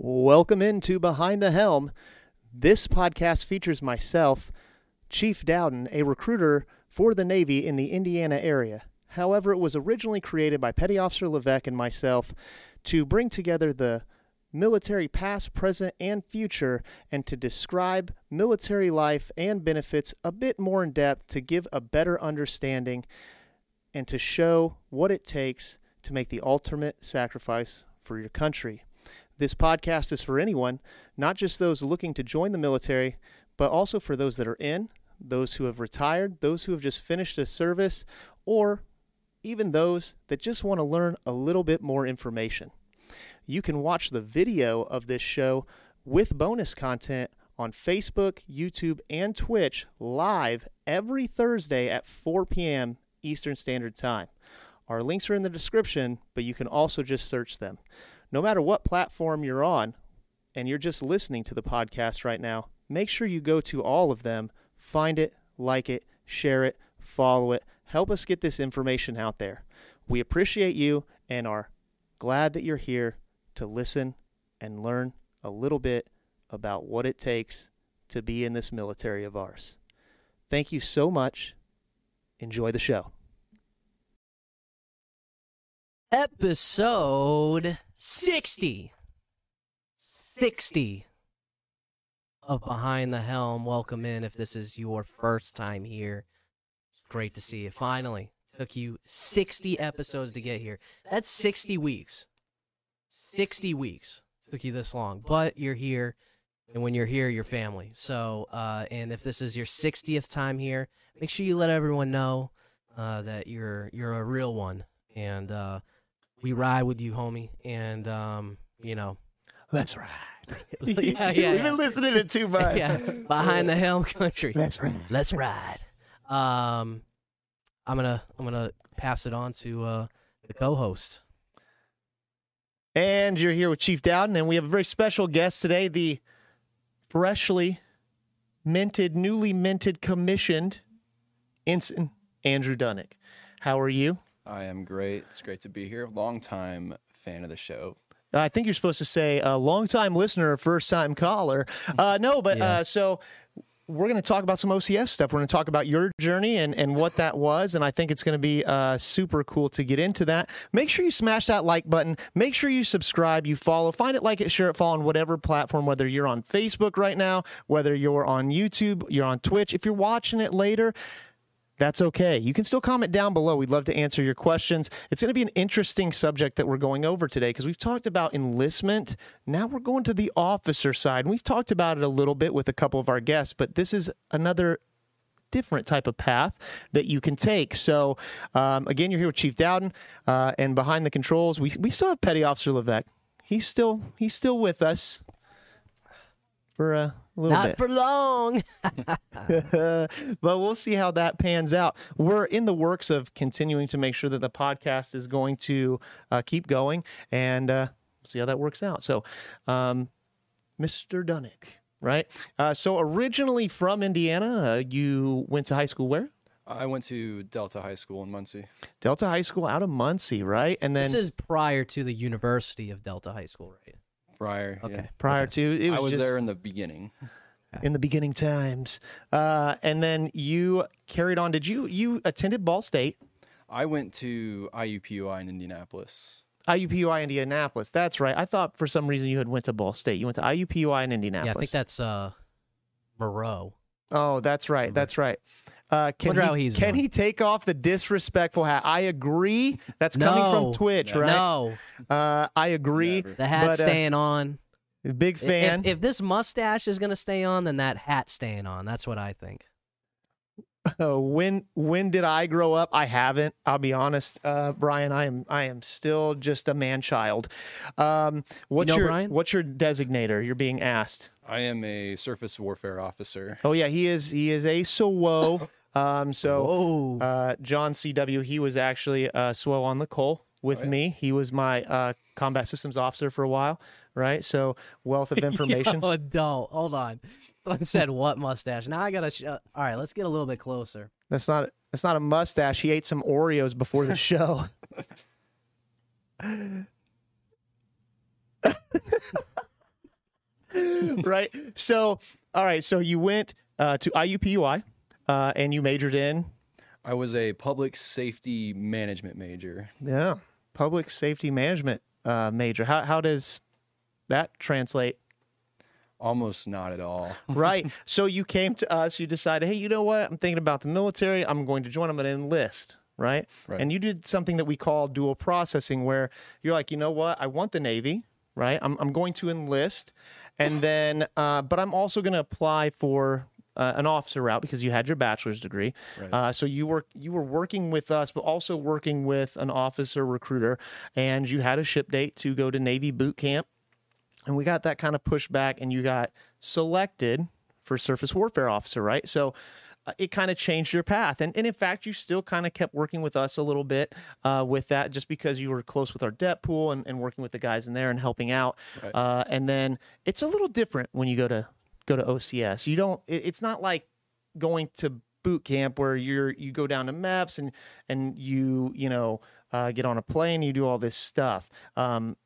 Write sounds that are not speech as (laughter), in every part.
Welcome into Behind the Helm. This podcast features myself, Chief Dowden, a recruiter for the Navy in the Indiana area. However, it was originally created by Petty Officer Levesque and myself to bring together the military past, present, and future and to describe military life and benefits a bit more in depth to give a better understanding and to show what it takes to make the ultimate sacrifice for your country. This podcast is for anyone, not just those looking to join the military, but also for those that are in, those who have retired, those who have just finished a service, or even those that just want to learn a little bit more information. You can watch the video of this show with bonus content on Facebook, YouTube, and Twitch live every Thursday at 4 p.m. Eastern Standard Time. Our links are in the description, but you can also just search them. No matter what platform you're on, and you're just listening to the podcast right now, make sure you go to all of them, find it, like it, share it, follow it. Help us get this information out there. We appreciate you and are glad that you're here to listen and learn a little bit about what it takes to be in this military of ours. Thank you so much. Enjoy the show. Episode 60. 60 of Behind the Helm. Welcome in if this is your first time here. It's great to see you. Finally, took you 60 episodes to get here. That's 60 weeks. 60 weeks took you this long, but you're here. And when you're here, you're family. So, uh, and if this is your 60th time here, make sure you let everyone know uh, that you're you're a real one. And uh, we ride with you, homie. And um, you know, That's ride. (laughs) (laughs) yeah, yeah, We've been listening to too much. (laughs) yeah, behind the helm country. That's right. Let's ride. Um, I'm gonna I'm gonna pass it on to uh, the co-host. And you're here with Chief Dowden, and we have a very special guest today, the freshly minted, newly minted, commissioned ensign Andrew Dunnick. How are you? I am great. It's great to be here. Long time fan of the show. I think you're supposed to say a long-time listener, first-time caller. Uh, no, but Yeah. uh, so we're going to talk about some OCS stuff. We're going to talk about your journey and, and what that was, and I think it's going to be uh, super cool to get into that. Make sure you smash that like button. Make sure you subscribe, you follow, find it, like it, share it, follow on whatever platform. Whether you're on Facebook right now, whether you're on YouTube, you're on Twitch. If you're watching it later. That's okay. You can still comment down below. We'd love to answer your questions. It's going to be an interesting subject that we're going over today because we've talked about enlistment. Now we're going to the officer side. And we've talked about it a little bit with a couple of our guests, but this is another different type of path that you can take. So, um, again, you're here with Chief Dowden, uh, and behind the controls, we we still have Petty Officer Levesque. He's still he's still with us for a Not bit. for long. (laughs) (laughs) but we'll see how that pans out. We're in the works of continuing to make sure that the podcast is going to uh, keep going and uh, see how that works out. So, um, Mr. Dunnick, right? Uh, so, originally from Indiana, uh, you went to high school where? I went to Delta High School in Muncie. Delta High School out of Muncie, right? And then this is prior to the University of Delta High School, right? Prior, Okay. yeah. prior to it was, I was just there in the beginning. (laughs) in the beginning times. Uh, and then you carried on. Did you you attended Ball State? I went to IUPUI in Indianapolis. IUPUI Indianapolis. That's right. I thought for some reason you had went to Ball State. You went to IUPUI in Indianapolis. Yeah, I think that's uh, Moreau. Oh, that's right. That's right. Uh, can Wonder he, how he's can doing. he take off the disrespectful hat? I agree. That's coming from Twitch, right? No, Uh, I agree. Never. the hat's But, uh, staying on. Big fan. If, if this mustache is gonna stay on, then that hat's staying on. That's what I think. (laughs) Uh, when when did I grow up? I haven't. I'll be honest, uh, Brian. I am I am still just a man child. Um, what's know your Brian? what's your designator? You're being asked. I am a surface warfare officer. Oh yeah, he is he is a SWO. (laughs) Um, so uh, John CW, he was actually uh, SWO on the Cole with Oh, yeah. me. He was my uh, combat systems officer for a while, right? So wealth of (laughs) information. Yo, adult. Hold on. Someone said what mustache? Now I gotta. Sh- uh, all right, let's get a little bit closer. That's not that's not a mustache. He ate some Oreos before the show. (laughs) (laughs) right. So, all right. So you went uh, to IUPUI uh, and you majored in I was a public safety management major. yeah public safety management uh, major. How how does that translate? Almost not at all. (laughs) right. So you came to us. You decided, hey, you know what? I'm thinking about the military. I'm going to join. I'm going to enlist. Right? Right. And you did something that we call dual processing, where you're like, you know what? I want the Navy. Right. I'm I'm going to enlist, and then, uh, but I'm also going to apply for. Uh, an officer route because you had your bachelor's degree, Right. uh, so you were you were working with us, but also working with an officer recruiter, and you had a ship date to go to Navy boot camp, and we got that kind of pushed back and you got selected for surface warfare officer right? So uh, it kind of changed your path. And, and in fact you still kind of kept working with us a little bit uh, with that just because you were close with our DEP pool and, and working with the guys in there and helping out. Right. uh, and then it's a little different when you go to go to ocs you don't it, it's not like going to boot camp where you're you go down to MEPS and and you you know uh, get on a plane you do all this stuff um,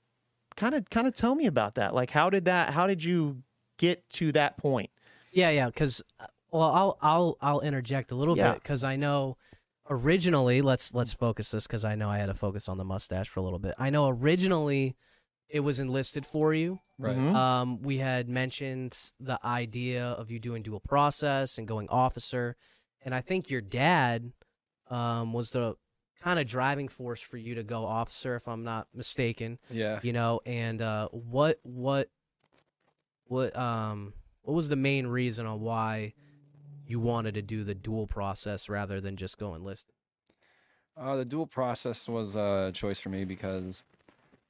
kind of kind of tell me about that like how did that how did you get to that point Yeah, yeah. Because well, I'll I'll I'll interject a little Yeah. bit because I know originally let's let's focus this because I know I had to focus on the mustache for a little bit. I know originally it was enlisted for you. Right. Mhm. Um, we had mentioned the idea of you doing dual process and going officer, and I think your dad um, was the kind of driving force for you to go officer, if I'm not mistaken Yeah. you know and uh what what what um what was the main reason on why you wanted to do the dual process rather than just go enlisted Uh, the dual process was a choice for me because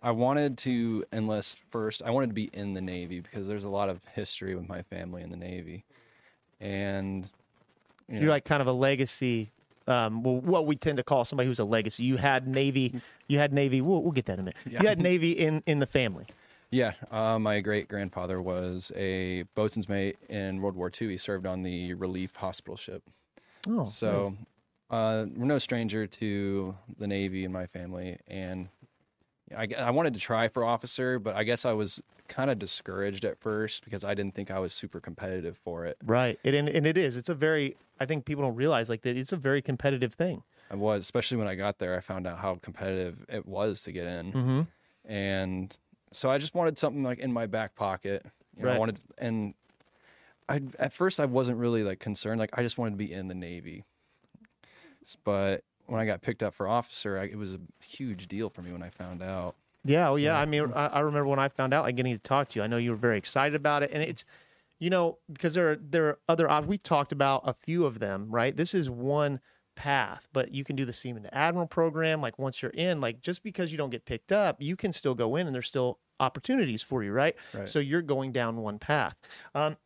I wanted to enlist first. I wanted to be in the Navy because there's a lot of history with my family in the Navy, and you know, you're like kind of a legacy um, well, what we tend to call somebody who's a legacy you had navy you had navy we'll, we'll get that in a minute Yeah. you had navy in in the family yeah. Uh, my great grandfather was a boatswain's mate in World War II. He served on the relief hospital ship. oh so uh, we're no stranger to the Navy and my family, and I, I wanted to try for officer, but I guess I was kind of discouraged at first because I didn't think I was super competitive for it. right it, and, and it is it's a very i think people don't realize like that it's a very competitive thing I was, especially when I got there. I found out how competitive it was to get in, mm-hmm. and so I just wanted something like in my back pocket. You know, I wanted, and I at first I wasn't really like concerned. Like I just wanted to be in the Navy, but when I got picked up for officer, I, it was a huge deal for me when I found out. Yeah, oh yeah. Yeah. I mean, I, I remember when I found out, like getting to talk to you. I know you were very excited about it, and it's, you know, because there are there are other. op- We talked about a few of them, right? This is one path, but you can do the Seaman to Admiral program. Like once you're in, like just because you don't get picked up, you can still go in, and there's still opportunities for you, right? Right. So you're going down one path. Um,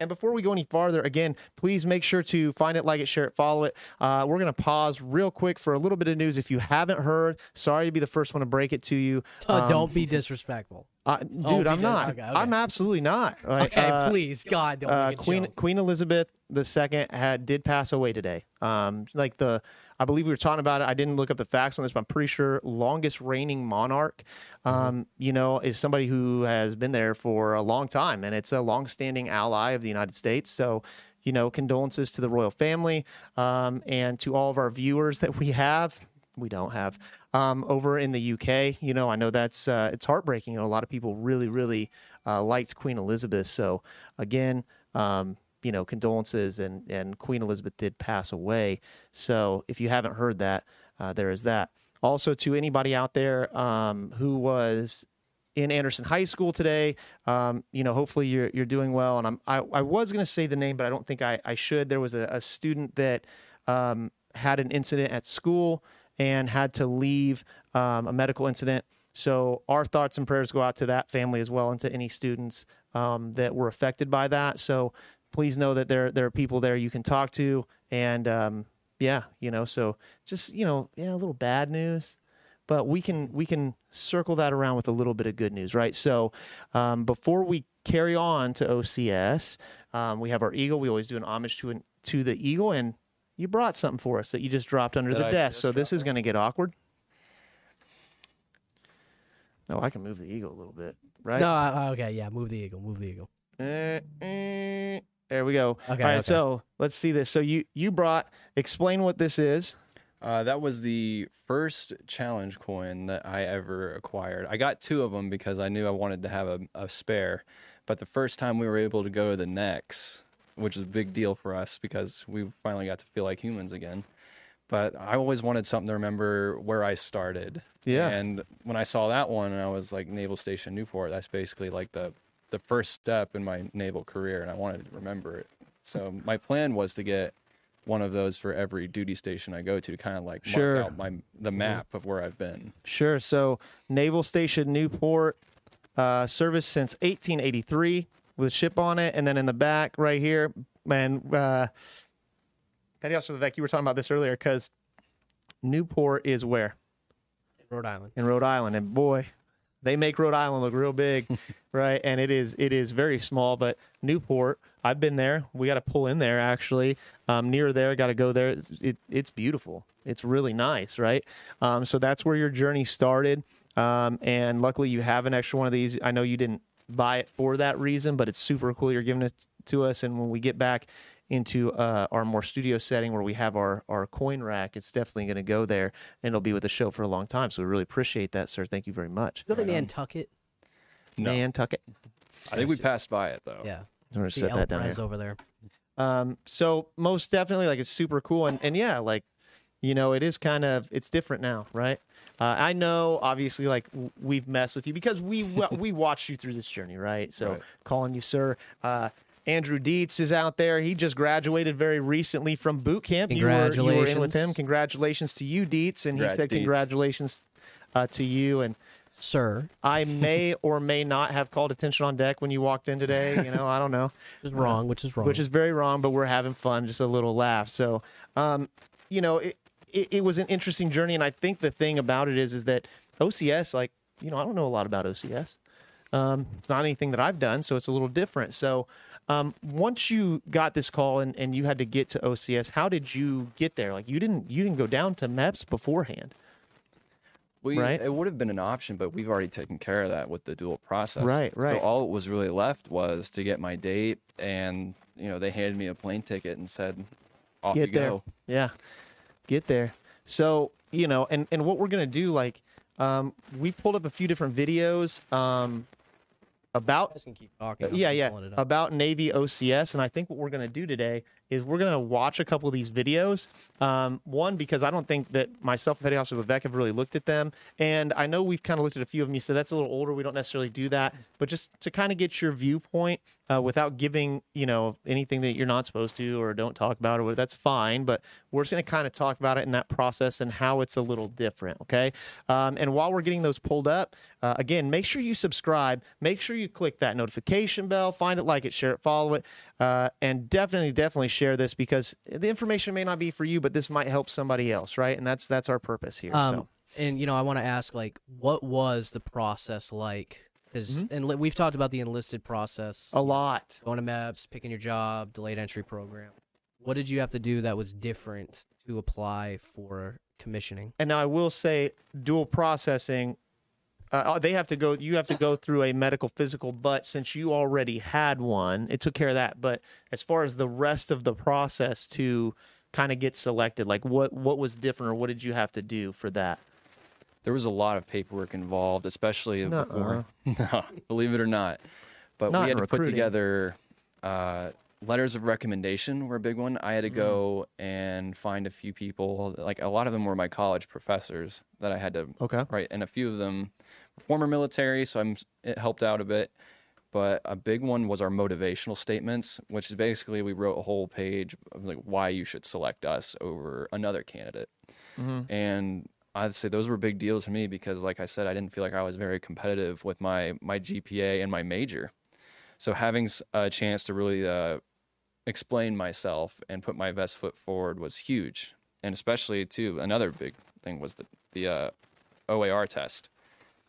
and before we go any farther, again, please make sure to find it, like it, share it, follow it. Uh, we're going to pause real quick for a little bit of news. If you haven't heard, sorry to be the first one to break it to you. (laughs) Uh, Um, don't be disrespectful (laughs) uh, dude, I'm not. okay, okay. I'm absolutely not. (laughs) Right? okay Uh, please god don't uh, Queen joke. Queen Elizabeth II had did pass away today. Um, like the, I believe we were talking about it. I didn't look up the facts on this, but I'm pretty sure longest reigning monarch. Mm-hmm. Um, you know, is somebody who has been there for a long time, and it's a long-standing ally of the United States. So. You know, condolences to the royal family um, and to all of our viewers that we have we don't have um, over in the UK. You know, I know that's uh, it's heartbreaking. You know, a lot of people really, really uh, liked Queen Elizabeth. So again, um, you know, condolences and and Queen Elizabeth did pass away. So if you haven't heard that, uh, there is that. Also, to anybody out there um, who was in Anderson High School today. Um, you know, hopefully you're you're doing well. And I'm I, I was going to say the name, but I don't think I, I should. There was a, a student that um, had an incident at school and had to leave um, a medical incident. So our thoughts and prayers go out to that family as well and to any students um, that were affected by that. So please know that there there are people there you can talk to and um, yeah, you know. So just you know, yeah, a little bad news but we can we can circle that around with a little bit of good news, right? So um, before we carry on to OCS, um, we have our eagle. We always do an homage to an, to the eagle, and you brought something for us that you just dropped under That the I desk. So this is going to get awkward. Oh, I can move the eagle a little bit, right? no uh, okay yeah move the eagle move the eagle Eh, eh. There we go. Okay, All right, okay. so let's see this. So you you brought explain what this is. Uh, that was the first challenge coin that I ever acquired. I got two of them because I knew I wanted to have a, a spare. But the first time we were able to go to the Nex, which is a big deal for us because we finally got to feel like humans again. But I always wanted something to remember where I started. Yeah. And when I saw that one, and I was like Naval Station Newport. That's basically like the the first step in my naval career, and I wanted to remember it. So my plan was to get one of those for every duty station I go to, kind of like mark Sure. out my the map of where I've been. Sure. So Naval Station Newport, uh, service since 1883 with ship on it, and then in the back right here, man. Uh, Petty Officer Levesque, you were talking about this earlier because Newport is where Rhode Island. in Rhode Island, and boy, they make Rhode Island look real big, (laughs) right? And it is it is very small, but Newport, I've been there. We got to pull in there actually. Um, near there, got to go there. It's, it, it's beautiful. It's really nice, right? Um, so that's where your journey started. Um, and luckily, you have an extra one of these. I know you didn't buy it for that reason, but it's super cool. You're giving it to us, and when we get back into uh, our more studio setting where we have our, our coin rack, it's definitely going to go there and it'll be with the show for a long time. So we really appreciate that, sir. Thank you very much. Go to Right. Nantucket. No, Nantucket. I think we passed by it though. Yeah. I'm going to See set El that down Prez here. over there. Um, so most definitely, like it's super cool, and and yeah, like you know, it is kind of it's different now, right? Uh, I know, obviously, like w- we've messed with you because we wa- we (laughs) watched you through this journey, right? So Right. calling you sir. Uh, Andrew Dietz is out there. He just graduated very recently from boot camp. You were, you were in with him. Congratulations to you, Dietz, and he said Dietz. congratulations uh, to you. And Sir. I may or may not have called attention on deck when you walked in today. You know, I don't know (laughs) Which is wrong, which is wrong. which is very wrong, but we're having fun, just a little laugh. So, um, you know, it, it, it was an interesting journey, and I think the thing about it is, is that OCS, like, you know, I don't know a lot about OCS. Um, it's not anything that I've done, so it's a little different. So, um, once you got this call and, and you had to get to OCS, how did you get there? Like, you didn't you didn't go down to MEPS beforehand, We, Right. It would have been an option, but we've already taken care of that with the dual process. Right, right. So all it was really left was to get my date, and you know they handed me a plane ticket and said, "Off get you there. go." Yeah, get there. So you know, and and what we're gonna do, like, um, we pulled up a few different videos, um, about can keep talking. Uh, yeah, yeah, pulling it up. about Navy OCS, and I think what we're gonna do today is we're gonna watch a couple of these videos. Um, one because I don't think that myself and Petty Officer Levesque have really looked at them, and I know we've kind of looked at a few of them. You said that's a little older. We don't necessarily do that, but just to kind of get your viewpoint uh, without giving you know anything that you're not supposed to or don't talk about or that's fine. But we're just gonna kind of talk about it in that process and how it's a little different. Okay, um, and while we're getting those pulled up, uh, again, make sure you subscribe. Make sure you click that notification bell. Find it, like it, share it, follow it, uh, and definitely, definitely share this because the information may not be for you, but this might help somebody else, right? And that's that's our purpose here. Um, so and you know, I want to ask, like, what was the process like? Because and we've talked about the enlisted process, a lot. going to MEPS, picking your job, delayed entry program. What did you have to do that was different to apply for commissioning? And now I will say, dual processing. Uh, they have to go. You have to go through a medical physical, but since you already had one, it took care of that. But as far as the rest of the process to kind of get selected, like what what was different, or what did you have to do for that? There was a lot of paperwork involved, especially before. (laughs) no, believe it or not. But Not we had to put together uh, letters of recommendation were a big one. I had to Mm. go and find a few people. Like a lot of them were my college professors that I had to Okay. write, and a few of them were former military, so I'm it helped out a bit. But a big one was our motivational statements, which is basically we wrote a whole page of like why you should select us over another candidate. Mhm. And I'd say those were big deals to me because, like I said, I didn't feel like I was very competitive with my my GPA and my major. So having a chance to really uh, explain myself and put my best foot forward was huge. And especially too, another big thing was the the uh, OAR test.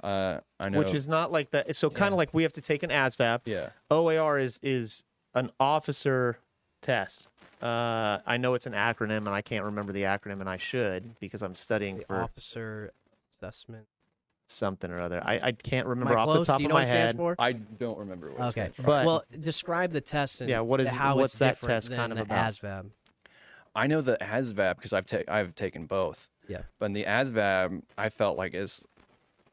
Uh, I know, Which is not like that. So kind of Yeah. like we have to take an ASVAB. yeah, OAR is is an officer test. Uh, I know it's an acronym, and I can't remember the acronym, and I should because I'm studying The for. officer assessment. something or other. I, I can't remember Am I off close? the top Do you of know my what it stands head. for? I don't remember what it Okay. stands. But well, describe the test and Yeah, what is- how what's that test kind of about? ASVAB. I know the ASVAB because I've ta- I've taken both. Yeah. But in the ASVAB, I felt like is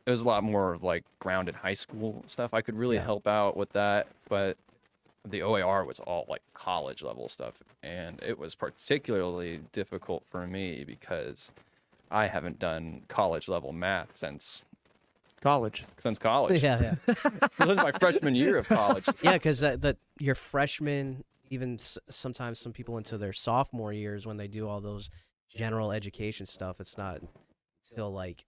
it was a lot more like grounded high school stuff. I could really Yeah. help out with that, but the OAR was all like college level stuff, and it was particularly difficult for me because I haven't done college level math since College. since college. (laughs) Yeah, yeah, (laughs) since my freshman year of college. (laughs) yeah. Because that, that your freshman, even s- sometimes some people into their sophomore years when they do all those general education stuff, it's not until like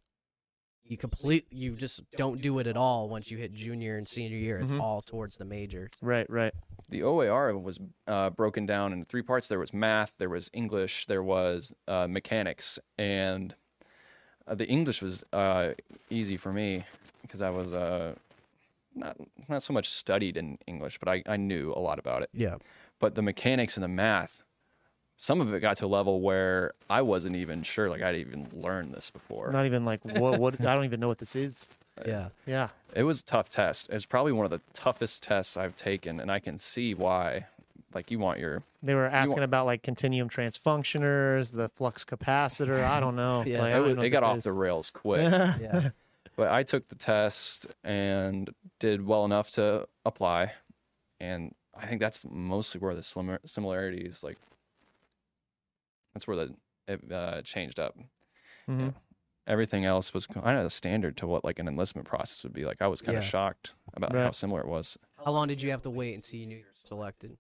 you complete you just don't do it at all once you hit junior and senior year. It's Mhm. all towards the majors. Right, right. the OAR was uh, broken down into three parts. There was math, there was English, there was uh, mechanics, and uh, the English was uh, easy for me because I was uh, not not so much studied in English, but I, I knew a lot about it. Yeah. But the mechanics and the math, some of it got to a level where I wasn't even sure like I'd even learned this before. Not even like what what I don't even know what this is. (laughs) Uh, yeah. Yeah. It was a tough test. It was probably one of the toughest tests I've taken, and I can see why. Like you want your They were asking want- about like continuum transfunctioners, the flux capacitor. I don't know. (laughs) Yeah. Like, I it, don't know it got off is. the rails (laughs) quick. Yeah. but I took the test and did well enough to apply, and I think that's mostly where the similarities like. That's where the it uh, changed up. Mhm. Everything else was kind of standard to what like an enlistment process would be like. I was kind of Yeah. shocked about how similar it was. How long did you have to wait until you knew you were selected?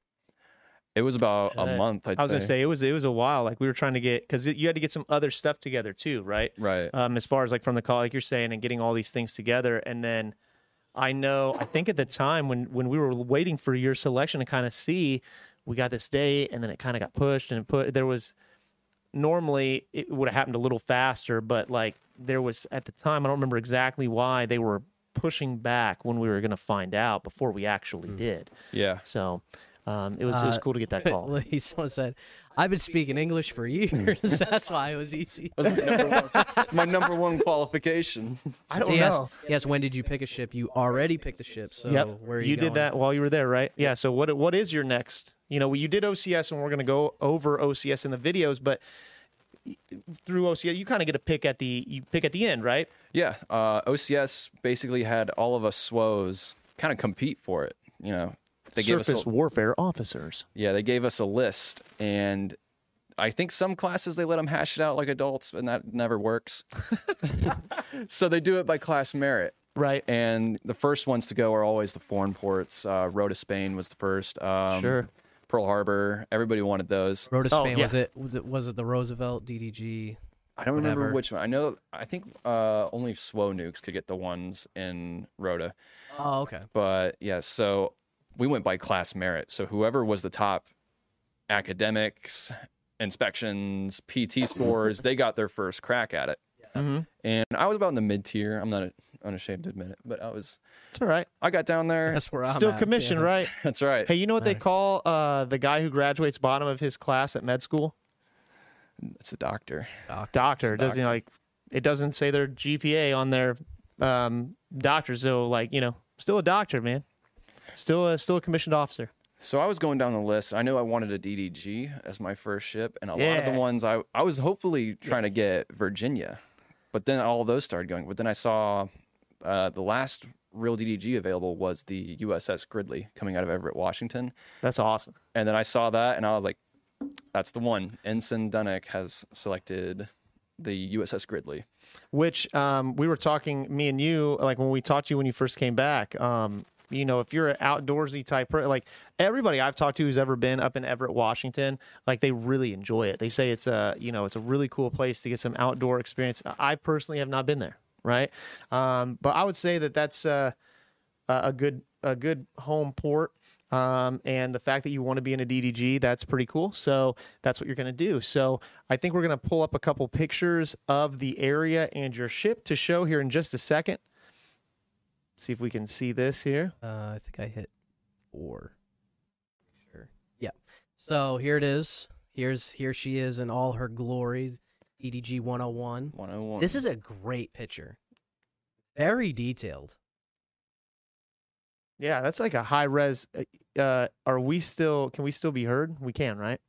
It was about a month. I'd I was say. gonna say it was it was a while. Like we were trying to get because you had to get some other stuff together too, right? right. Um, as far as like from the call, like you're saying, and getting all these things together, and then I know I think at the time when when we were waiting for your selection to kind of see, we got this date, and then it kind of got pushed and put. There was normally it would have happened a little faster, but like there was at the time I don't remember exactly why they were pushing back when we were going to find out before we actually mm. did. yeah. So um, it was it was Uh, cool to get that (laughs) call. Someone said, "I've been speaking English for years. (laughs) That's why it was easy." That was my number one, my number one qualification. I don't So yes, know. yes. When did you pick a ship? You already picked the ship. So yep. where are you, did going? that while you were there, right? Yeah. So what what is your next? You know, you did OCS, and we're going to go over OCS in the videos, but through OCS, you kind of get a pick at the you pick at the end, right? Yeah, uh, OCS basically had all of us SWOs kind of compete for it. You know, they gave us Surface a, warfare officers. yeah, they gave us a list, and I think some classes they let them hash it out like adults, and that never works. (laughs) so they do it by class merit, Right. and the first ones to go are always the foreign ports. Uh, Rota, Spain was the first. Um, Sure. Pearl Harbor, everybody wanted those. Road to Oh, Spain yeah. was it? Was it was it the Roosevelt DDG? I don't remember which one. I know. I think uh, only SWO nukes could get the ones in Rota. Oh, okay. But yeah, so we went by class merit. So whoever was the top academics, inspections, PT (laughs) scores, they got their first crack at it. Mm-hmm. And I was about in the mid tier. I'm not unashamed to admit it, but I was. It's all right. I got down there. That's where I'm Still at, commissioned, yeah. right? (laughs) That's right. Hey, you know what they Right. call uh, the guy who graduates bottom of his class at med school? It's a doctor. Doctor. It doesn't Doctor. like it doesn't say their GPA on their um, doctor. So like you know, still a doctor, man. Still a still a commissioned officer. So I was going down the list. I knew I wanted a DDG as my first ship, and a lot of the ones I I was hopefully trying to get Virginia, but then all those started going. But then I saw uh, the last real DDG available was the USS Gridley coming out of Everett, Washington, That's awesome. and then I saw that, and I was like, "That's the one." Ensign Dunnick has selected the USS Gridley. which um, we were talking me and you like when we talked to you when you first came back um, you know if you're an outdoorsy type like everybody i've talked to who's ever been up in everett washington like they really enjoy it they say it's a you know it's a really cool place to get some outdoor experience i personally have not been there right um, but i would say that that's a a good a good home port um, and the fact that you want to be in a DDG, that's pretty cool. So that's what you're going to do. So I think we're going to pull up a couple pictures of the area and your ship to show here in just a second. See if we can see this here. Uh, I think I hit four. Sure. Yeah. So here it is. Here's here she is in all her glory. DDG 101. 101. This is a great picture. Very detailed. Yeah, that's like a high res. uh, Uh, are we still? Can we still be heard? We can, right?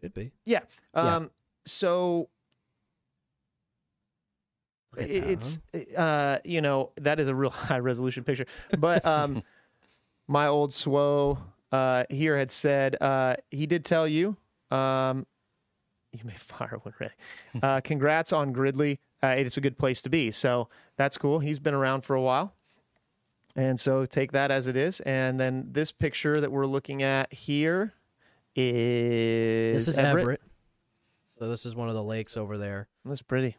Should be. Yeah. Yeah. Um. So Look at i- that, it's uh you know that is a real (laughs) high resolution picture. But um (laughs) my old swo uh here had said uh he did tell you um you may (laughs) fire when ready uh congrats on gridley. Uh, it's a good place to be. So that's cool. He's been around for a while. And so take that as it is. And then this picture that we're looking at here is This is Everett. So this is one of the lakes over there. that's pretty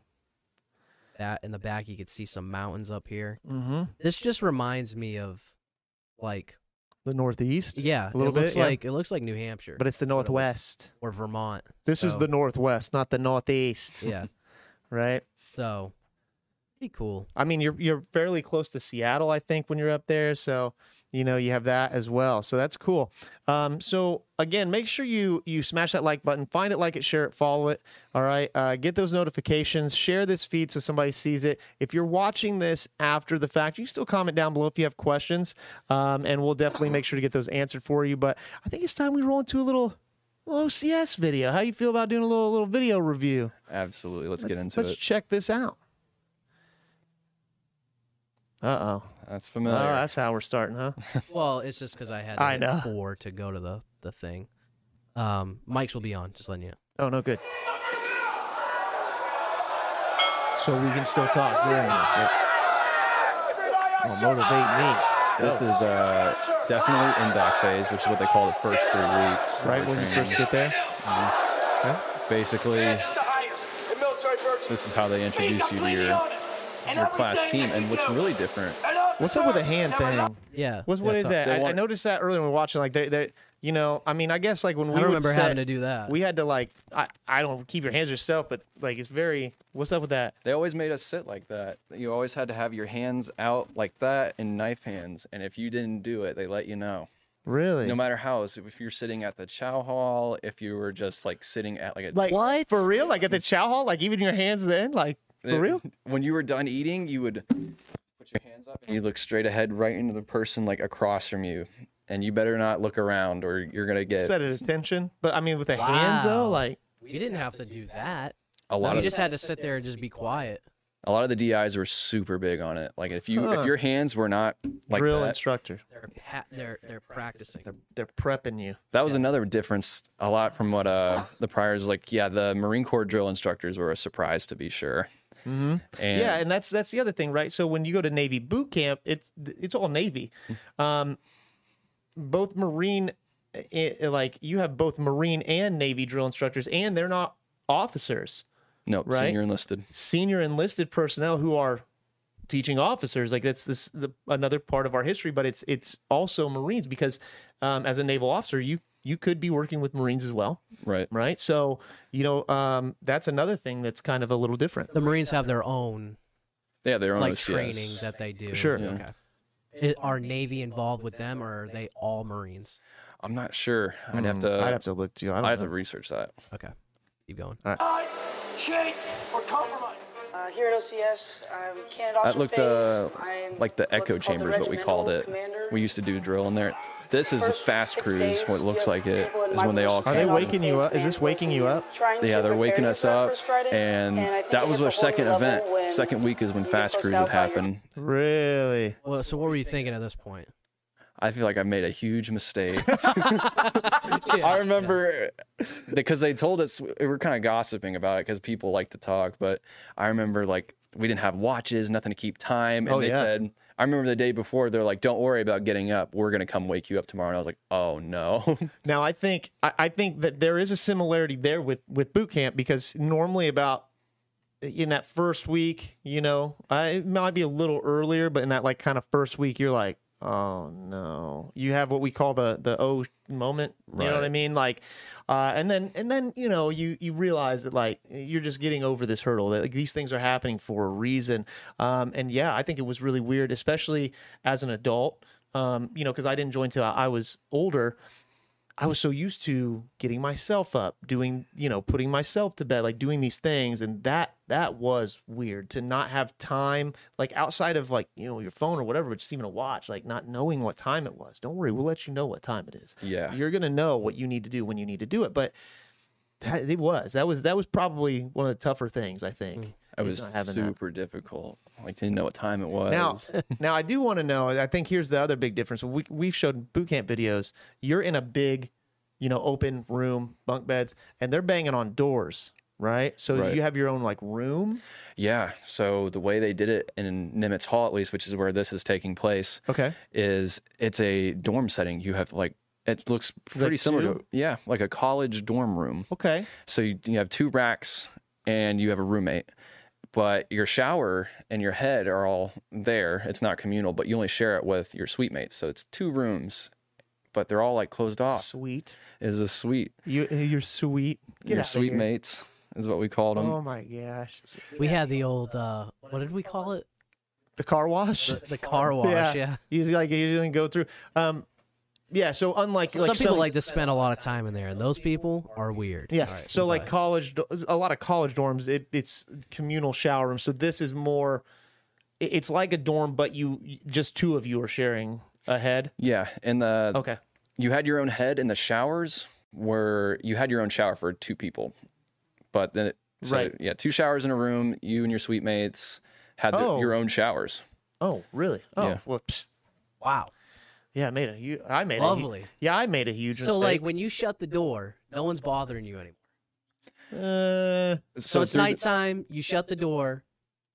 That in the back, you could see some mountains up here. mm-hmm This just reminds me of, like, the northeast yeah, A little it looks bit, yeah. like it looks like New Hampshire, but it's the That's what it northwest or Vermont. This is the northwest, not the northeast. yeah. (laughs) Right. So, pretty cool. I mean, you're you're fairly close to Seattle, I think, when you're up there. So, you know, you have that as well. So that's cool. Um, so again, make sure you you smash that like button, find it, like it, share it, follow it. All right. Uh, get those notifications. Share this feed so somebody sees it. If you're watching this after the fact, you can still comment down below if you have questions, um, and we'll definitely make sure to get those answered for you. But I think it's time we roll into a little. little OCS video. How you feel about doing a little little video review? Absolutely. Let's, get into let's it. check this out. Uh oh. That's Oh, familiar. that's how we're starting, huh? (laughs) Well, it's just because I had I hit know. four to go to the the thing. Um, mics will be on. Just letting you know. Oh no, good. So we can still talk during this. Right? Oh, motivate me. this is uh, definitely in doc phase, which is what they call the first three weeks. Right the when you first get there. Okay. Basically, this is how they introduce you to your your class team. And what's really different, What's up with the hand thing? Yeah. What's what that's is up. that? They I, I noticed that earlier when we were watching. Like they, they, you know, I mean, I guess like when we I would remember set- having to do that. we had to like, I, I don't keep your hands yourself, but like it's very. What's up with that? they always made us sit like that. You always had to have your hands out like that in knife hands. And if you didn't do it, they let you know. Really? No matter how, so if you're sitting at the chow hall, if you were just like sitting at like a like What? for real? Like at the chow hall? Like even your hands then? Like for real? (laughs) When you were done eating, you would put your hands up and you look straight ahead right into the person like across from you. And you better not look around or you're gonna get Set at attention. But I mean, with the hands though, like we didn't have to do that. a lot We of just had to sit there and just be quiet. a lot of the DIs were super big on it. Like if you Huh. if your hands were not like drill that, instructor. They're pa- they're they're practicing. They're they're prepping you. that was another difference a lot from what uh the priors like yeah, the Marine Corps drill instructors were a surprise to be sure. Mm-hmm. And yeah, and that's that's the other thing, right? So when you go to Navy boot camp, it's it's all Navy. Um, both Marine, eh, eh, like you have both Marine and Navy drill instructors, and they're not officers. no, right? senior enlisted. Senior enlisted personnel who are teaching officers. Like that's this the, another part of our history, but it's it's also Marines because um, as a naval officer, you you could be working with Marines as well, Right. right? So you know um, that's another thing that's kind of a little different. The Marines have their own Yeah, their own like OCS. training that they do. Sure. Yeah. Okay. I- Are Navy involved with them, or are they all Marines? I'm not sure. I'd have to Mm, I'd have to look too. I don't I'd have to research that. Okay, keep going. change or compromise. Uh, here at OCS, I'm Candidate That Officer looked uh, I'm like the echo called the chamber is what we called it. commander. We used to do drill in there. This is a fast cruise. What it looks like have it people in is when they all my Are they came. waking you up? Is this waking you up? Yeah, they're waking us up, and that was hits our second event. Second week is when fast cruise would happen. Really? Well, so what were you thinking at this point? I feel like I made a huge mistake. (laughs) Yeah, I remember because they told us we were kind of gossiping about it because people like to talk. But I remember like we didn't have watches, nothing to keep time, oh, and Oh, they yeah. said. I remember the day before they're like, "Don't worry about getting up. We're gonna come wake you up tomorrow." And I was like, "Oh no." (laughs) Now I think I, I think that there is a similarity there with with boot camp because normally about eh, in that first week, you know, I, it might be a little earlier, but in that like kind of first week, you're like, oh no, you have what we call the the oh moment. You know what I mean? Like, uh, and then and then you know you you realize that like you're just getting over this hurdle that like, these things are happening for a reason. Um, and yeah, I think it was really weird, especially as an adult. Um, you know, because I didn't join till I was older I was so used to getting myself up, doing, you know, putting myself to bed, like doing these things. And that, that was weird to not have time, like outside of like, you know, your phone or whatever, but just even a watch, like not knowing what time it was. Don't worry, we'll let you know what time it is. Yeah. You're going to know what you need to do when you need to do it. But that, it was, that was, that was probably one of the tougher things, I think. Hmm. It was having that. super difficult. Like didn't know what time it was. Now, (laughs) now I do want to know. I think here's the other big difference. We we've showed boot camp videos. You're in a big, you know, open room, bunk beds, and they're banging on doors, right? So Right. you have your own like room. yeah. So the way they did it in Nimitz Hall, at least, which is where this is taking place, Okay. is it's a dorm setting. You have like it looks pretty similar two? to yeah, like a college dorm room. Okay. So you, you have two racks and you have a roommate, but your shower and your head are all there. It's not communal, but you only share it with your suite mates. So it's two rooms, but they're all like closed off. Sweet. is a suite. You you're sweet. Get your outta suite mates is what we called them. Oh my gosh. We had the old uh, what did we call it? The car wash. The, the car wash. Yeah. Usually like usually go through. Um. Yeah. So unlike like Some people like to spend a lot of time in there, and those people are weird. Yeah. All right, so like college, a lot of college dorms, it, it's communal shower rooms. So this is more, it's like a dorm, but you just two of you are sharing a head. Yeah, and the Okay. you had your own head, and the showers were you had your own shower for two people, but then it, so, Right. yeah, two showers in a room. You and your suite mates had the, Oh. your own showers. Oh, really? Oh, Yeah. whoops. wow. Yeah, I made a huge. I made a Lovely. yeah, I made a huge. So like when you shut the door, no one's bothering you anymore. uh, So, it's through the- nighttime. You shut the door,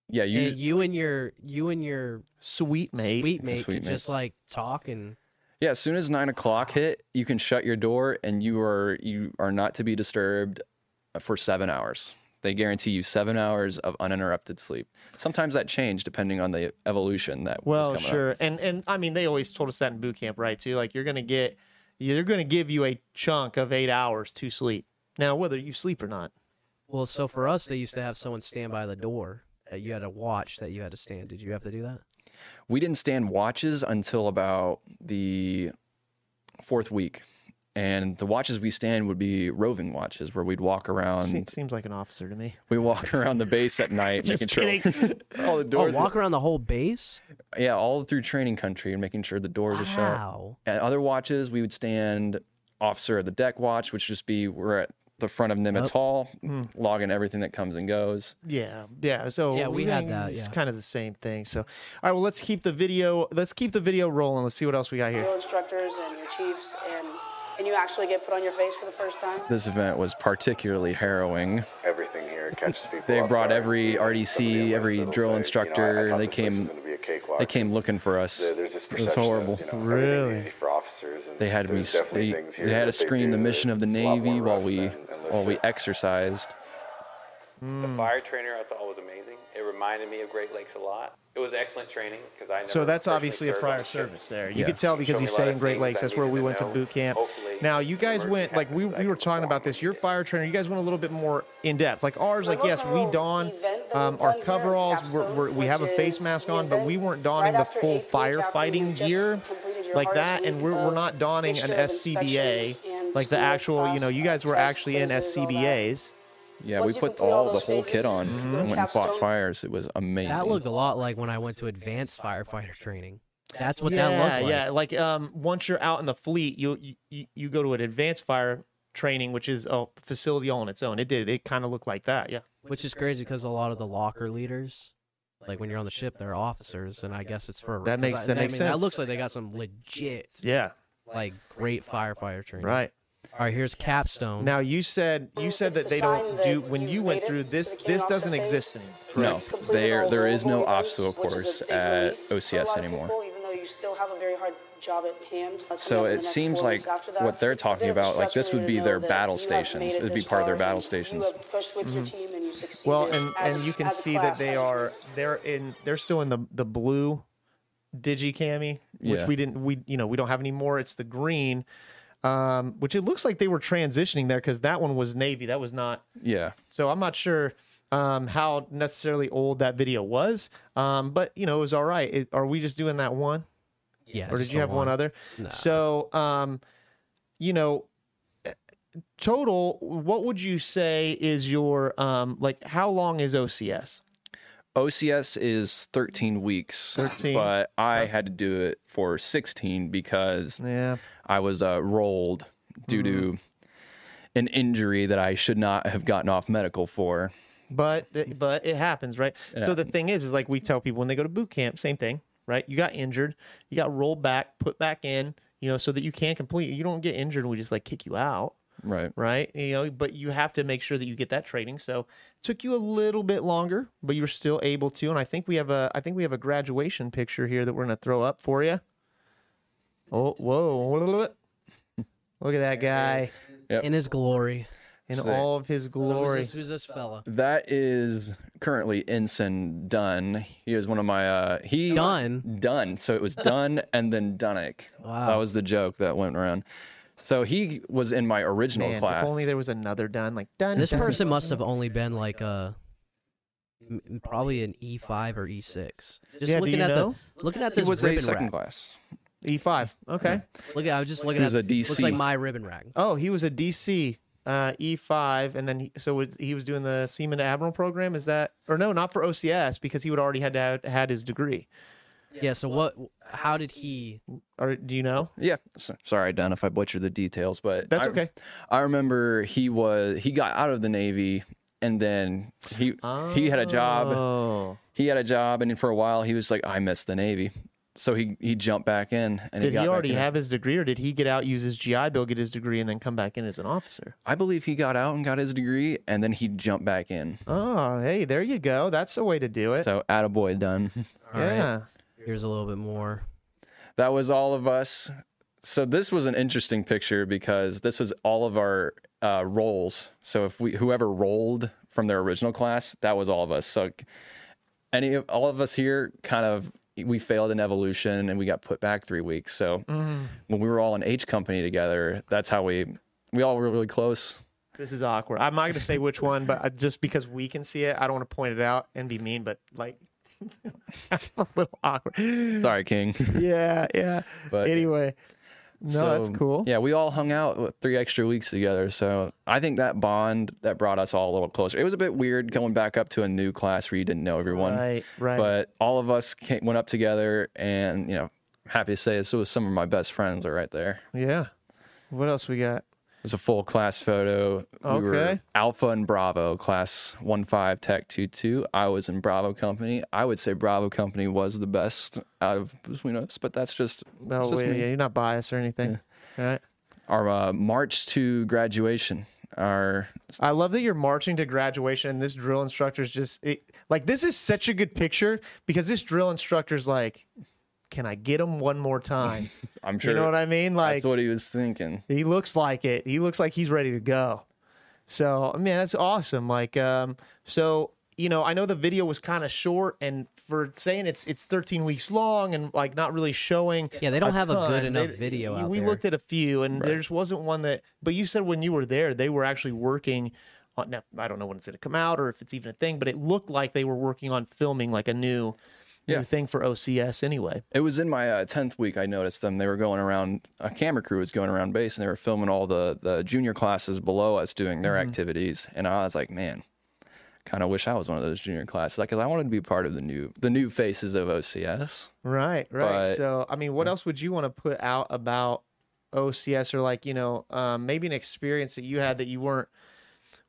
yeah, you and you and your you and your sweet mate. sweet mate Sweet could just like talk and Yeah, as soon as nine o'clock hit, you can shut your door and you are you are not to be disturbed for seven hours. They guarantee you seven hours of uninterrupted sleep. Sometimes that changed depending on the evolution that Well, was coming up. sure, and and I mean they always told us that in boot camp, right? Too like you're gonna get, they're gonna give you a chunk of eight hours to sleep. Now, whether you sleep or not. well. So for us, they used to have someone stand by the door that you had to watch that you had to stand. Did you have to do that? We didn't stand watches until about the fourth week. And the watches we stand would be roving watches where we'd walk around. Se- seems like an officer to me. We walk (laughs) around the base at night, (laughs) making Just sure kidding. (laughs) all the Oh, doors. walk around the whole base. yeah, all through training country and making sure the doors are shut. Wow. At other watches, we would stand officer of the deck watch, which would just be we're at the front of Nimitz Hall, Hmm. logging everything that comes and goes. Yeah, yeah. So Yeah, we had that, It's yeah. kind of the same thing. So, all right. Well, let's keep the video. Let's keep the video rolling. Let's see what else we got here. Drill instructors and your chiefs, and and you actually get put on your face for the first time. This event was particularly harrowing. everything here catches people. They brought guard. every RDC, every drill say, you know, I- I instructor. They this place was came, gonna be a cakewalk. they came looking for us. There- There's this It perception was horrible. Of, you know, Really? easy for officers. And They had me. They, they had that to scream the mission of the that's a lot Navy while we than while we exercised. Hmm. The fire trainer I thought was amazing. It reminded me of Great Lakes a lot. It was excellent training because I never So that's obviously a prior service there. You Yeah. could tell because Showed me he's a lot of saying Great Lakes. That's where we to went to boot camp. Hopefully, Now, you guys went like we we were talking about this. and Your fire trainer, you guys went a little bit more in depth. Like ours, like yes, we memorable don um, our done here is coveralls. We're, we're, we have a face mask on, but we weren't donning right the full eighth week after firefighting gear like that, and we're, we're not donning an SCBA, like the actual. You know, you guys were actually in tests, all. SCBAs. Yeah, Once we put all all the whole phases, kit on you Mm-hmm. and went and fought fires. It was amazing. That looked a lot like when I went to advanced firefighter training. That's what yeah, that looked like. yeah. Like um, once you're out in the fleet, you you you go to an advanced fire training, which is a facility all on its own. It did. It kind of looked like that. Yeah. Which is crazy because a lot of the locker leaders, like when you're on the ship, they're officers, and I guess it's for That 'cause makes- I, that I makes mean, sense. That looks like they got some legit, Yeah. like great firefighter training. Right. All right, here's capstone. Now you said you said that they don't do when you've went through this. This doesn't exist anymore. No, Correct. Completed there all there the is no obstacle events, which is a course at relief for a OCS anymore. people, even though you still have a very hard job at hand. uh, So coming up in it seems like weeks after that. what they're talking bit of a about, like, this would be their battle stations. it It would be part of their battle stations. You have pushed with your team and you succeeded. Well, and and you can see that they are they're in they're still in the the blue digi cami, which Yeah. we didn't we you know we don't have anymore. It's the green. Um, which it looks like they were transitioning there because that one was navy. That was not Yeah. So I'm not sure um, how necessarily old that video was, um, but you know it was all right. It, are we just doing that one, yeah. or did you the have one other? No. So, um, you know, total, what would you say is your um like how long is OCS? OCS is 13 weeks, 13. but I had to do it for 16 because Yeah. I was uh, rolled due to Mm-hmm. an injury that I should not have gotten off medical for. But but it happens, right? So Yeah. the thing is, is like we tell people when they go to boot camp, same thing, right? You got injured, you got rolled back, put back in, you know, so that you can complete. You don't get injured, and we just like kick you out, Right. right? You know, but you have to make sure that you get that training. So it took you a little bit longer, but you were still able to. And I think we have a I think we have a graduation picture here that we're gonna throw up for you. Oh, whoa! (laughs) Look at that guy Yep. In his glory. in So- all of his Who's glory. this, who's this fella? That is currently Ensign Dunn. He is one of my uh he Dunn? Dunn. So it was Dunn and then Dunnick. Wow. That was the joke that went around. So he was in my original Man, class. if only there was another done like done. This done. person must have only been like a probably an E5 or E6. Just Yeah, do looking you at know? the looking at he this was a second rack. class. E5. E Okay. Look at I was just looking He at was a Looks like my ribbon rack. Oh, he was a DC uh, E5, and then he, so was, he was doing the Seaman Admiral program. Is that or no? Not for OCS because he would already had to have, had his degree. Yeah. So what? How did he? Or do you know? Yeah. So, sorry, Dunn, if I butchered the details, but That's I- okay. I remember he was he got out of the Navy and then he he had a job. Oh, He had a job and for a while he was like, I miss the Navy. So he he jumped back in and did got he already in have his degree, or did he get out, use his GI Bill, get his degree, and then come back in as an officer? I believe he got out and got his degree and then he jumped back in. Oh, hey, there you go. That's the way to do it. So attaboy Dunn. (laughs) All right, yeah. Here's a little bit more. that was all of us. So this was an interesting picture because this was all of our uh, roles. So if we whoever rolled from their original class, that was all of us. So any of all of us here kind of we failed in evolution and we got put back three weeks. So when we were all in H company together, that's how we we all were really close. This is awkward. I'm not going to say which one, but I- just because we can see it, I don't want to point it out and be mean, but like (laughs) a little awkward. Sorry, King. (laughs) Yeah, yeah. But- anyway, no, So, that's cool. Yeah, we all hung out three extra weeks together. So I think that bond that brought us all a little closer. It was a bit weird going back up to a new class where you didn't know everyone. Right, right. But all of us came, went up together, and you know, happy to say was some of my best friends are right there. yeah. What else we got? It was a full class photo. We were Okay. Alpha and Bravo, class one five Tech two two. I was in Bravo Company. I would say Bravo Company was the best out of between us, but that's just No, that's just yeah, you're not biased or anything. All right. our uh, March to graduation. Our I love that you're marching to graduation and this drill instructor's just it, like this is such a good picture because this drill instructor's like, can I get him one more time? (laughs) I'm sure you know what I mean? Like that's what he was thinking. He looks like it. He looks like he's ready to go. So, I mean, that's awesome. Like, um, so you know, I know the video was kind of short, and for saying it's it's 13 weeks long and like not really showing. Yeah, they don't have a good enough they- video out We there. looked at a few, and there just wasn't one that. But you said when you were there, they were actually working. on Now, I don't know when it's going to come out or if it's even a thing, but it looked like they were working on filming like a new, Yeah. new thing for OCS anyway. It was in my uh, tenth week. I noticed them. They were going around. A camera crew was going around base, and they were filming all the the junior classes below us doing their Mm-hmm. activities. And I was like, man, kind of wish I was one of those junior classes, because I wanted to be part of the new the new faces of OCS. Right, right. But- so, I mean, what else would you want to put out about OCS or like, you know, um, maybe an experience that you had that you weren't?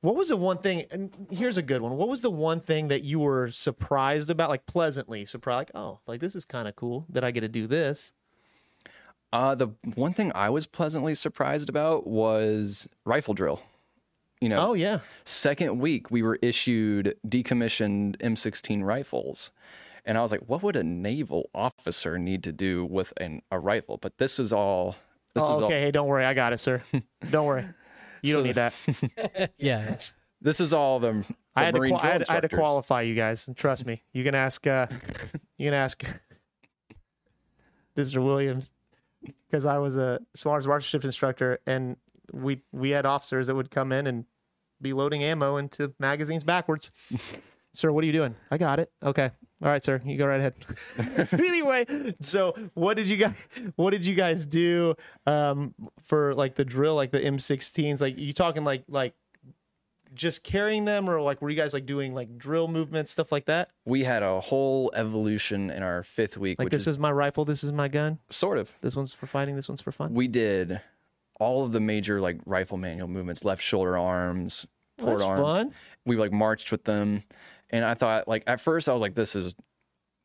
What was the one thing? And here's a good one. What was the one thing that you were surprised about, like pleasantly surprised? Like, oh, like this is kind of cool that I get to do this. Uh, the one thing I was pleasantly surprised about was rifle drill. You know, Oh yeah, second week we were issued decommissioned M16 rifles. And I was like, what would a naval officer need to do with an, a rifle? But this is all this oh, is okay. all Hey, don't worry, I got it, sir. (laughs) don't worry. You don't need that. (laughs) (laughs) Yeah. this is all the, the I had, to Marine qua- I, drill had, I had to instructors. qualify you guys. And trust me, you can ask. Uh, you can ask (laughs) Mr. Williams because I was a smart marksmanship instructor, and we we had officers that would come in and be loading ammo into magazines backwards. Sir, what are you doing? I got it. Okay. All right, sir, you go right ahead. (laughs) anyway, so what did you guys what did you guys do um, for like the drill, like the M16s? Like you talking like like just carrying them, or like were you guys like doing like drill movements, stuff like that? We had a whole evolution in our fifth week, Like which this is is my rifle, this is my gun. sort of. This one's for fighting, this one's for fun. We did all of the major like rifle manual movements, left shoulder arms, port That's arms. fun. We like marched with them, and I thought like at first I was like, this is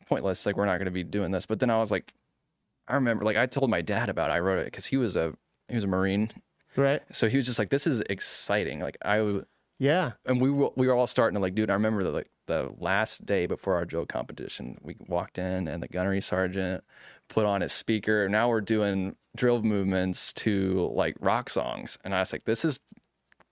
pointless. Like we're not going to be doing this. But then I was like, I remember like I told my dad about it. I wrote it because he was a he was a marine, Right? so he was just like, this is exciting. Like I Yeah. and we were, we were all starting to like, dude. I remember the like the last day before our drill competition, we walked in and the gunnery sergeant put on his speaker. Now we're doing drill movements to like rock songs, and I was like, this is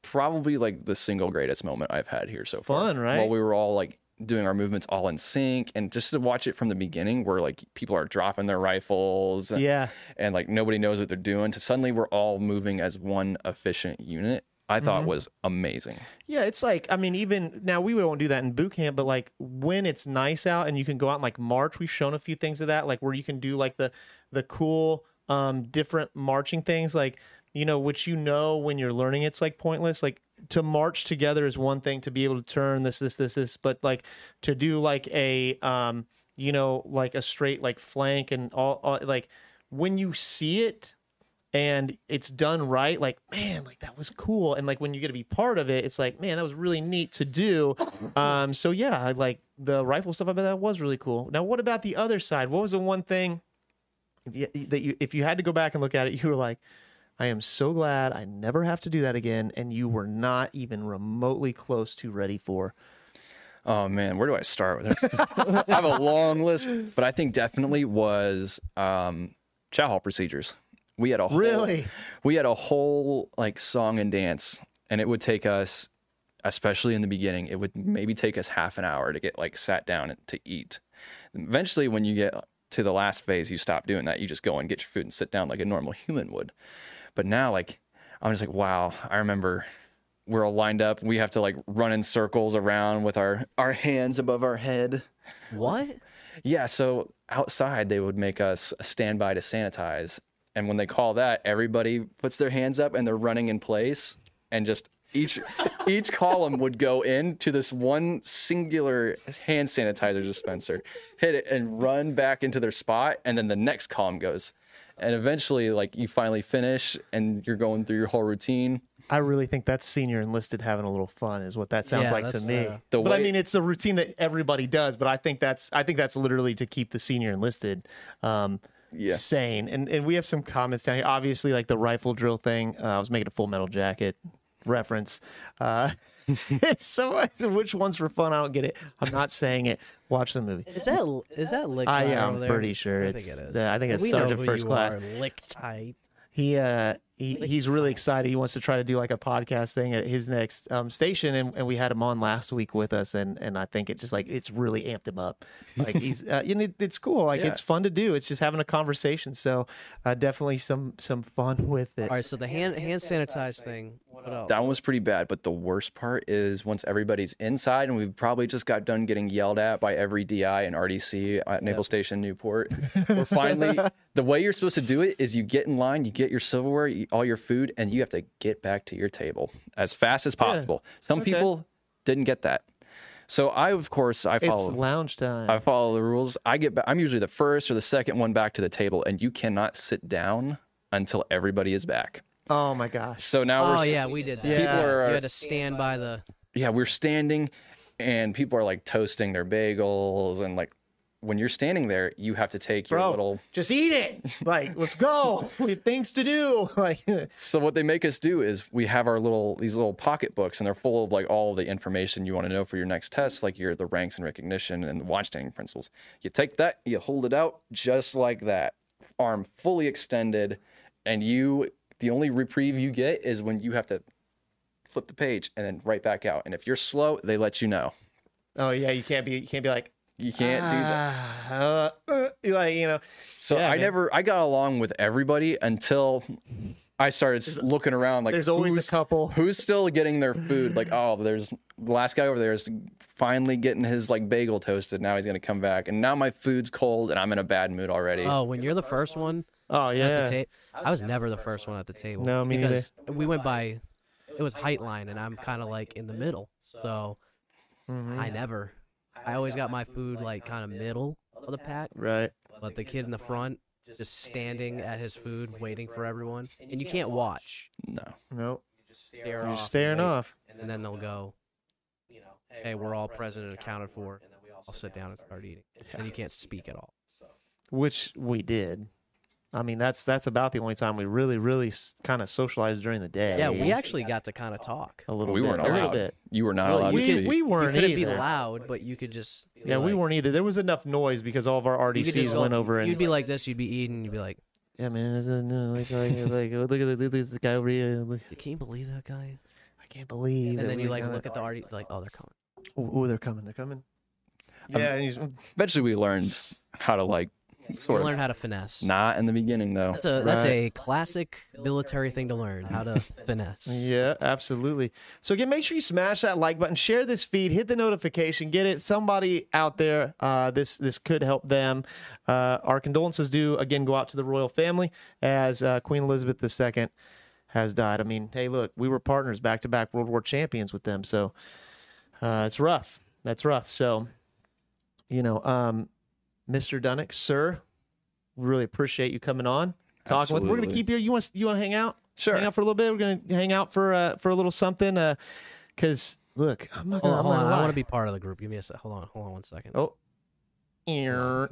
probably like the single greatest moment I've had here so far. Fun, right? While we were all like doing our movements all in sync, and just to watch it from the beginning, where like people are dropping their rifles, and, Yeah. and like nobody knows what they're doing, to suddenly we're all moving as one efficient unit. I thought Mm-hmm. was amazing. Yeah, it's like I mean, even now we won't do that in boot camp, but like when it's nice out and you can go out and like march, we've shown a few things of that, like where you can do like the the cool um different marching things, like you know, which you know when you're learning it's like pointless. Like to march together is one thing to be able to turn this, this, this, this, but like to do like a um, you know, like a straight like flank and all, all like when you see it and it's done right like man like that was cool. And like when you get to be part of it it's like man that was really neat to do. (laughs) Um so yeah I like the rifle stuff i bet that was really cool. Now what about the other side? What was the one thing if you, that you if you had to go back and look at it you were like i am so glad i never have to do that again and you were not even remotely close to ready for Oh man, where do I start with this? (laughs) I have a long list, but I think definitely was um, chow hall procedures. We had a whole, Really? we had a whole like song and dance, and it would take us, especially in the beginning, it would maybe take us half an hour to get like sat down and to eat. Eventually, when you get to the last phase, you stop doing that. You just go and get your food and sit down like a normal human would. But now, like, I'm just like, wow. I remember we're all lined up. We have to like run in circles around with our our hands above our head. What? Yeah, so outside they would make us stand by to sanitize, and when they call that, everybody puts their hands up and they're running in place, and just each (laughs) each column would go into this one singular hand sanitizer dispenser, hit it, and run back into their spot, and then the next column goes, and eventually, like you finally finish, and you're going through your whole routine. I really think that's senior enlisted having a little fun is what that sounds Yeah, like to me. uh, The but I mean, it's a routine that everybody does. But I think that's I think that's literally to keep the senior enlisted um, Yeah. sane. And and we have some comments down here. Obviously, like the rifle drill thing. Uh, I was making a Full Metal Jacket reference. Uh, (laughs) (laughs) so which one's for fun? I don't get it. I'm not saying it. Watch the movie. Is that is that lick? I am over there? pretty sure I it's- think it is. yeah, I think it's we know Sergeant who First you Class. Are, lick tight. he uh he, he's really excited he wants to try to do like a podcast thing at his next um station and, and we had him on last week with us and and i think it just like it's really amped him up like he's (laughs) uh, know it, it's cool like Yeah. it's fun to do it's just having a conversation so uh definitely some some fun with it All right, so the hand hand sanitize thing. That one was pretty bad, but the worst part is once everybody's inside and we've probably just got done getting yelled at by every DI and RDC at Naval Station Newport. (laughs) We're finally the way you're supposed to do it is you get in line, you get your silverware, you all your food, and you have to get back to your table as fast as possible. Some Okay. people didn't get that. So I of course I follow it's lounge time I follow the rules. I get back, I'm usually the first or the second one back to the table and you cannot sit down until everybody is back. Oh my gosh So now we're Oh yeah, we did that. Yeah. people are You had to stand by the. yeah, we're standing and people are like toasting their bagels and like when you're standing there, you have to take your bro little just eat it (laughs) like let's go we have things to do (laughs) like So what they make us do is we have our little these little pocket books and they're full of like all the information you want to know for your next test, like your the ranks and recognition and the watchstanding principles. You take that, you hold it out just like that, arm fully extended, and you the only reprieve you get is when you have to flip the page and then right back out. And if you're slow, they let you know. oh yeah you can't be you can't be like You can't do that. ah, uh, uh, like you know So Yeah, I man. never I got along with everybody until I started s- looking around like there's always a couple. who's still getting their (laughs) food like oh there's the last guy over there is finally getting his like bagel toasted. Now he's gonna come back, and now my food's cold, and I'm in a bad mood already. Oh, when you're the first one Oh at yeah. the table, I was never the first one at the table. No, me neither. because we went by. It was height line, and I'm kind of like in the middle, so Mhm. I never. I always got my food like kind of middle of the pack, Right. but the kid in the front just standing at his food, waiting for everyone, and you can't watch. no, No. Stare You're off, just staring wait, off. and then they'll go. you know, Hey, we're all present and accounted for. And then we all sit down and start eating, and you can't speak at all. Which we did. I mean, that's that's about the only time we really, really kind of socialized during the day. Yeah, we actually got to kind of talk. a little we bit. weren't a little allowed. bit. You were not Well, allowed you to speak. We You weren't couldn't be loud, but you could just. be Yeah, we weren't either. There was enough noise because all of our You could RDCs just go- went over and You'd be like this. You'd be eating. You'd be like, yeah, man, this is, no, like, like, like, look at the- look at this guy over here. "Can (laughs) you believe that guy?" I can't believe. And that then you like look at the RD, like, "Oh, they're coming." Oh, they're coming. They're coming. Um, yeah, and Eventually, we learned how to like You sort of learn how to finesse. not in the beginning though. That's a that's a classic military thing to learn how to (laughs) finesse. Yeah, absolutely. So again, make sure you smash that like button, share this feed, hit the notification, get it somebody out there. Uh, this this could help them. Uh, our condolences do again go out to the royal family as uh, Queen Elizabeth II has died. I mean, hey, look, we were partners back to back World War champions with them, so uh, it's rough. That's rough. So, you know, um, Mr. Dunnick, sir, we really appreciate you coming on. Talking with. We're gonna keep you. You want you want to hang out? Sure. hang out for a little bit. We're gonna hang out for uh, for a little something. Uh, cause look, I'm not gonna. on, I'm hold not on. gonna I want lie. to be part of the group. Give me a sec. Hold on, hold on one second. Oh, Ear.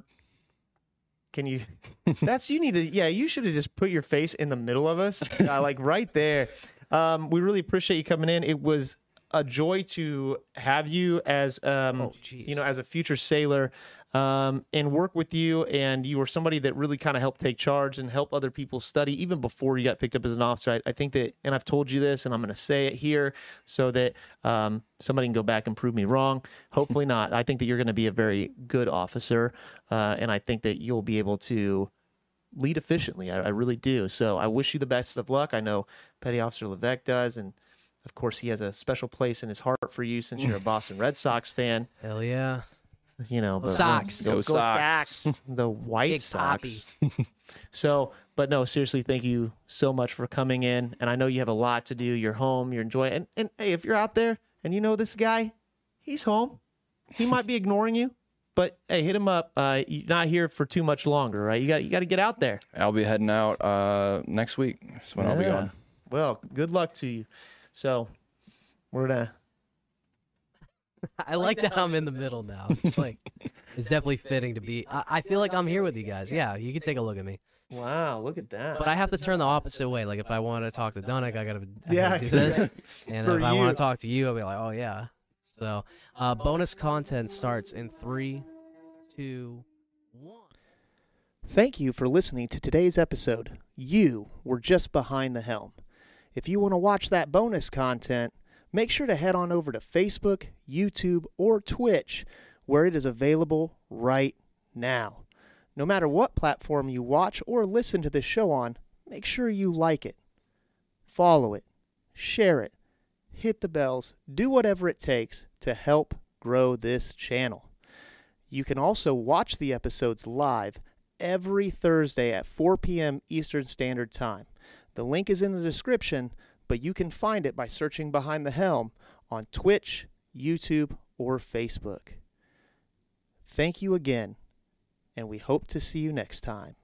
can you? (laughs) That's you need to. Yeah, you should have just put your face in the middle of us, uh, (laughs) like right there. Um, we really appreciate you coming in. It was a joy to have you as um, Oh, you know, as a future sailor. Um, and work with you, and you were somebody that really kind of helped take charge and help other people study even before you got picked up as an officer. I, I think that, and I've told you this, and I'm going to say it here so that um, somebody can go back and prove me wrong. Hopefully not. I think that you're going to be a very good officer, uh, and I think that you'll be able to lead efficiently. I, I really do. So I wish you the best of luck. I know Petty Officer Levesque does, and of course he has a special place in his heart for you since you're a (laughs) Boston Red Sox fan. Hell yeah. You know, but- Sox. Go, Go go Sox. Sox. the White Big Sox. (laughs) so, but no, seriously, thank you so much for coming in. And I know you have a lot to do. You're home. You're enjoying. And and hey, if you're out there and you know this guy, he's home. He might be (laughs) ignoring you, but hey, hit him up. Uh, you're not here for too much longer, right? You got you got to get out there. I'll be heading out uh, next week. That's when I'll be Yeah. going. Well, good luck to you. So, we're gonna. (laughs) I like that I'm in the middle now. It's like it's definitely fitting to be. I, I feel like I'm here with you guys. Yeah, you can take a look at me, Wow, look at that. but I have to turn the opposite way. Like if I want to talk to Dunnick, I gotta, I Yeah, gotta do this, and For if I you. want to talk to you, I'll be like, oh yeah. So, uh, bonus content starts in three, two, one. Thank you for listening to today's episode. You were just behind the helm. If you want to watch that bonus content, make sure to head on over to Facebook, YouTube, or Twitch, where it is available right now. No matter what platform you watch or listen to this show on, make sure you like it, follow it, share it, hit the bells, do whatever it takes to help grow this channel. You can also watch the episodes live every Thursday at 4 p.m. Eastern Standard Time. The link is in the description, but you can find it by searching Behind the Helm on Twitch, YouTube, or Facebook. Thank you again, and we hope to see you next time.